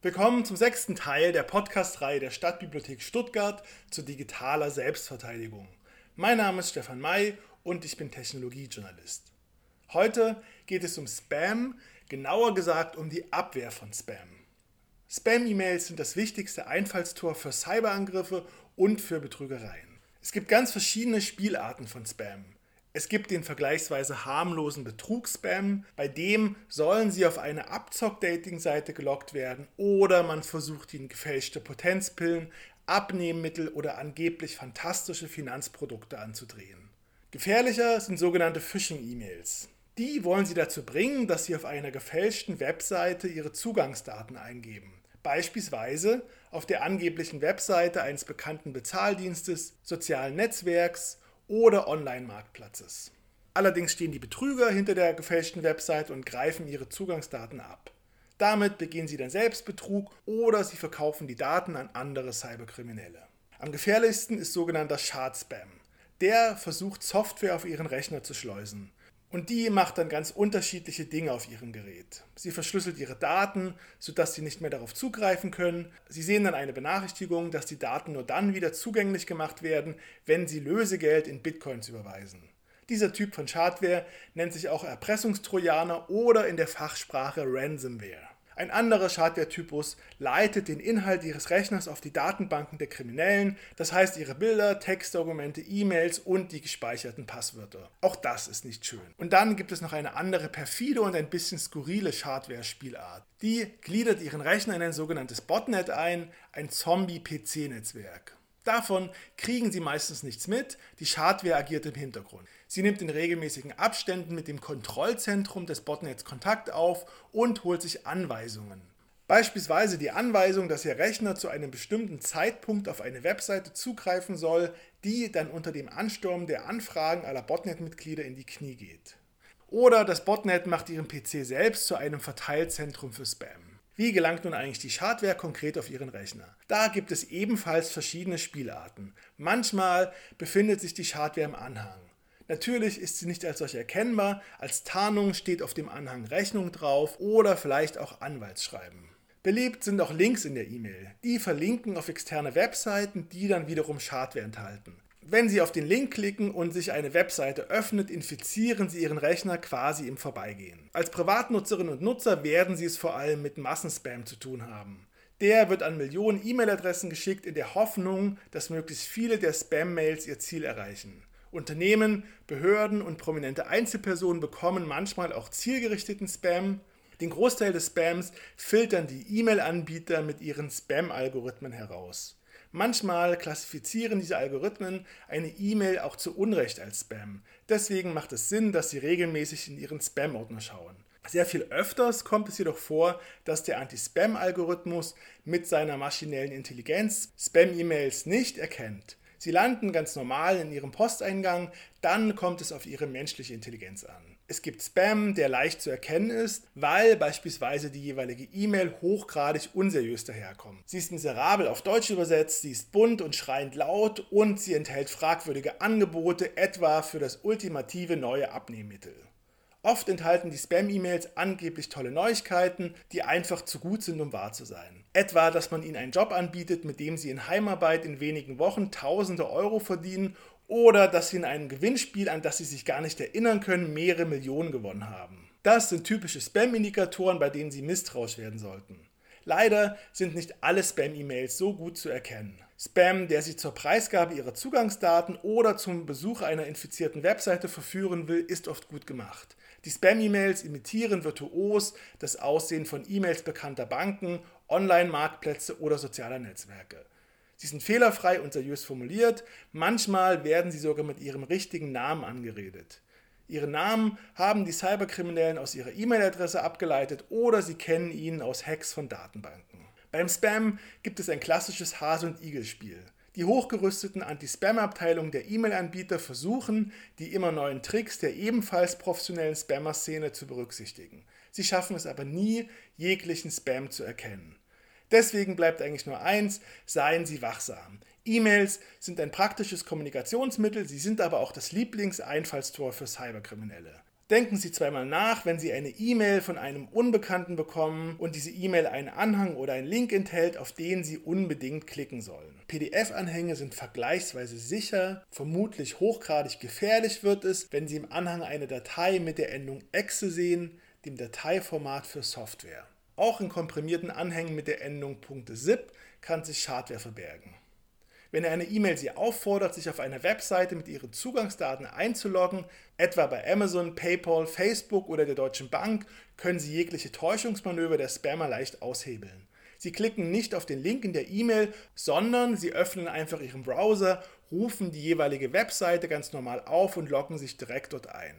Willkommen zum sechsten Teil der Podcast-Reihe der Stadtbibliothek Stuttgart zu digitaler Selbstverteidigung. Mein Name ist Stefan May und ich bin Technologiejournalist. Heute geht es um Spam, genauer gesagt um die Abwehr von Spam. Spam-E-Mails sind das wichtigste Einfallstor für Cyberangriffe und für Betrügereien. Es gibt ganz verschiedene Spielarten von Spam. Es gibt den vergleichsweise harmlosen Betrugsspam, bei dem sollen sie auf eine Abzock-Dating-Seite gelockt werden oder man versucht ihnen gefälschte Potenzpillen, Abnehmmittel oder angeblich fantastische Finanzprodukte anzudrehen. Gefährlicher sind sogenannte Phishing-E-Mails. Die wollen sie dazu bringen, dass sie auf einer gefälschten Webseite ihre Zugangsdaten eingeben. Beispielsweise auf der angeblichen Webseite eines bekannten Bezahldienstes, sozialen Netzwerks oder Online-Marktplatzes. Allerdings stehen die Betrüger hinter der gefälschten Website und greifen ihre Zugangsdaten ab. Damit begehen sie dann Selbstbetrug oder sie verkaufen die Daten an andere Cyberkriminelle. Am gefährlichsten ist sogenannter Shard-Spam. Der versucht Software auf ihren Rechner zu schleusen. Und die macht dann ganz unterschiedliche Dinge auf ihrem Gerät. Sie verschlüsselt ihre Daten, sodass sie nicht mehr darauf zugreifen können. Sie sehen dann eine Benachrichtigung, dass die Daten nur dann wieder zugänglich gemacht werden, wenn sie Lösegeld in Bitcoins überweisen. Dieser Typ von Schadware nennt sich auch Erpressungstrojaner oder in der Fachsprache Ransomware. Ein anderer Schadware-Typus leitet den Inhalt ihres Rechners auf die Datenbanken der Kriminellen, das heißt ihre Bilder, Textdokumente, E-Mails und die gespeicherten Passwörter. Auch das ist nicht schön. Und dann gibt es noch eine andere perfide und ein bisschen skurrile Schadware-Spielart. Die gliedert ihren Rechner in ein sogenanntes Botnet ein, ein Zombie-PC-Netzwerk. Davon kriegen sie meistens nichts mit, die Schadware agiert im Hintergrund. Sie nimmt in regelmäßigen Abständen mit dem Kontrollzentrum des Botnets Kontakt auf und holt sich Anweisungen. Beispielsweise die Anweisung, dass Ihr Rechner zu einem bestimmten Zeitpunkt auf eine Webseite zugreifen soll, die dann unter dem Ansturm der Anfragen aller Botnet-Mitglieder in die Knie geht. Oder das Botnet macht Ihren PC selbst zu einem Verteilzentrum für Spam. Wie gelangt nun eigentlich die Schadware konkret auf Ihren Rechner? Da gibt es ebenfalls verschiedene Spielarten. Manchmal befindet sich die Schadware im Anhang. Natürlich ist sie nicht als solch erkennbar, als Tarnung steht auf dem Anhang Rechnung drauf oder vielleicht auch Anwaltsschreiben. Beliebt sind auch Links in der E-Mail. Die verlinken auf externe Webseiten, die dann wiederum Schadware enthalten. Wenn Sie auf den Link klicken und sich eine Webseite öffnet, infizieren Sie Ihren Rechner quasi im Vorbeigehen. Als Privatnutzerinnen und Nutzer werden Sie es vor allem mit Massenspam zu tun haben. Der wird an Millionen E-Mail-Adressen geschickt in der Hoffnung, dass möglichst viele der Spam-Mails ihr Ziel erreichen. Unternehmen, Behörden und prominente Einzelpersonen bekommen manchmal auch zielgerichteten Spam. Den Großteil des Spams filtern die E-Mail-Anbieter mit ihren Spam-Algorithmen heraus. Manchmal klassifizieren diese Algorithmen eine E-Mail auch zu Unrecht als Spam. Deswegen macht es Sinn, dass Sie regelmäßig in Ihren Spam-Ordner schauen. Sehr viel öfters kommt es jedoch vor, dass der Anti-Spam-Algorithmus mit seiner maschinellen Intelligenz Spam-E-Mails nicht erkennt. Sie landen ganz normal in Ihrem Posteingang, dann kommt es auf Ihre menschliche Intelligenz an. Es gibt Spam, der leicht zu erkennen ist, weil beispielsweise die jeweilige E-Mail hochgradig unseriös daherkommt. Sie ist miserabel auf Deutsch übersetzt, sie ist bunt und schreiend laut und sie enthält fragwürdige Angebote, etwa für das ultimative neue Abnehmmittel. Oft enthalten die Spam-E-Mails angeblich tolle Neuigkeiten, die einfach zu gut sind, um wahr zu sein. Etwa, dass man ihnen einen Job anbietet, mit dem sie in Heimarbeit in wenigen Wochen tausende Euro verdienen oder dass sie in einem Gewinnspiel, an das sie sich gar nicht erinnern können, mehrere Millionen gewonnen haben. Das sind typische Spam-Indikatoren, bei denen Sie misstrauisch werden sollten. Leider sind nicht alle Spam-E-Mails so gut zu erkennen. Spam, der Sie zur Preisgabe Ihrer Zugangsdaten oder zum Besuch einer infizierten Webseite verführen will, ist oft gut gemacht. Die Spam-E-Mails imitieren virtuos das Aussehen von E-Mails bekannter Banken, Online-Marktplätze oder sozialer Netzwerke. Sie sind fehlerfrei und seriös formuliert, manchmal werden sie sogar mit ihrem richtigen Namen angeredet. Ihren Namen haben die Cyberkriminellen aus ihrer E-Mail-Adresse abgeleitet oder sie kennen ihn aus Hacks von Datenbanken. Beim Spam gibt es ein klassisches Hase- und Igel-Spiel. Die hochgerüsteten Anti-Spam-Abteilungen der E-Mail-Anbieter versuchen, die immer neuen Tricks der ebenfalls professionellen Spammer-Szene zu berücksichtigen. Sie schaffen es aber nie, jeglichen Spam zu erkennen. Deswegen bleibt eigentlich nur eins, seien Sie wachsam. E-Mails sind ein praktisches Kommunikationsmittel, sie sind aber auch das Lieblingseinfallstor für Cyberkriminelle. Denken Sie zweimal nach, wenn Sie eine E-Mail von einem Unbekannten bekommen und diese E-Mail einen Anhang oder einen Link enthält, auf den Sie unbedingt klicken sollen. PDF-Anhänge sind vergleichsweise sicher, vermutlich hochgradig gefährlich wird es, wenn Sie im Anhang eine Datei mit der Endung .exe sehen, dem Dateiformat für Software. Auch in komprimierten Anhängen mit der Endung .zip kann sich Schadware verbergen. Wenn eine E-Mail Sie auffordert, sich auf einer Webseite mit Ihren Zugangsdaten einzuloggen, etwa bei Amazon, PayPal, Facebook oder der Deutschen Bank, können Sie jegliche Täuschungsmanöver der Spammer leicht aushebeln. Sie klicken nicht auf den Link in der E-Mail, sondern Sie öffnen einfach Ihren Browser, rufen die jeweilige Webseite ganz normal auf und loggen sich direkt dort ein.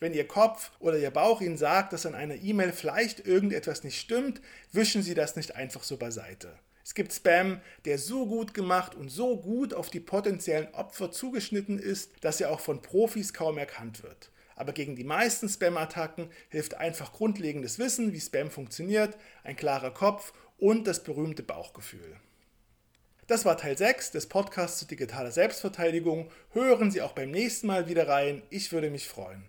Wenn Ihr Kopf oder Ihr Bauch Ihnen sagt, dass an einer E-Mail vielleicht irgendetwas nicht stimmt, wischen Sie das nicht einfach so beiseite. Es gibt Spam, der so gut gemacht und so gut auf die potenziellen Opfer zugeschnitten ist, dass er auch von Profis kaum erkannt wird. Aber gegen die meisten Spam-Attacken hilft einfach grundlegendes Wissen, wie Spam funktioniert, ein klarer Kopf und das berühmte Bauchgefühl. Das war Teil 6 des Podcasts zu digitaler Selbstverteidigung. Hören Sie auch beim nächsten Mal wieder rein. Ich würde mich freuen.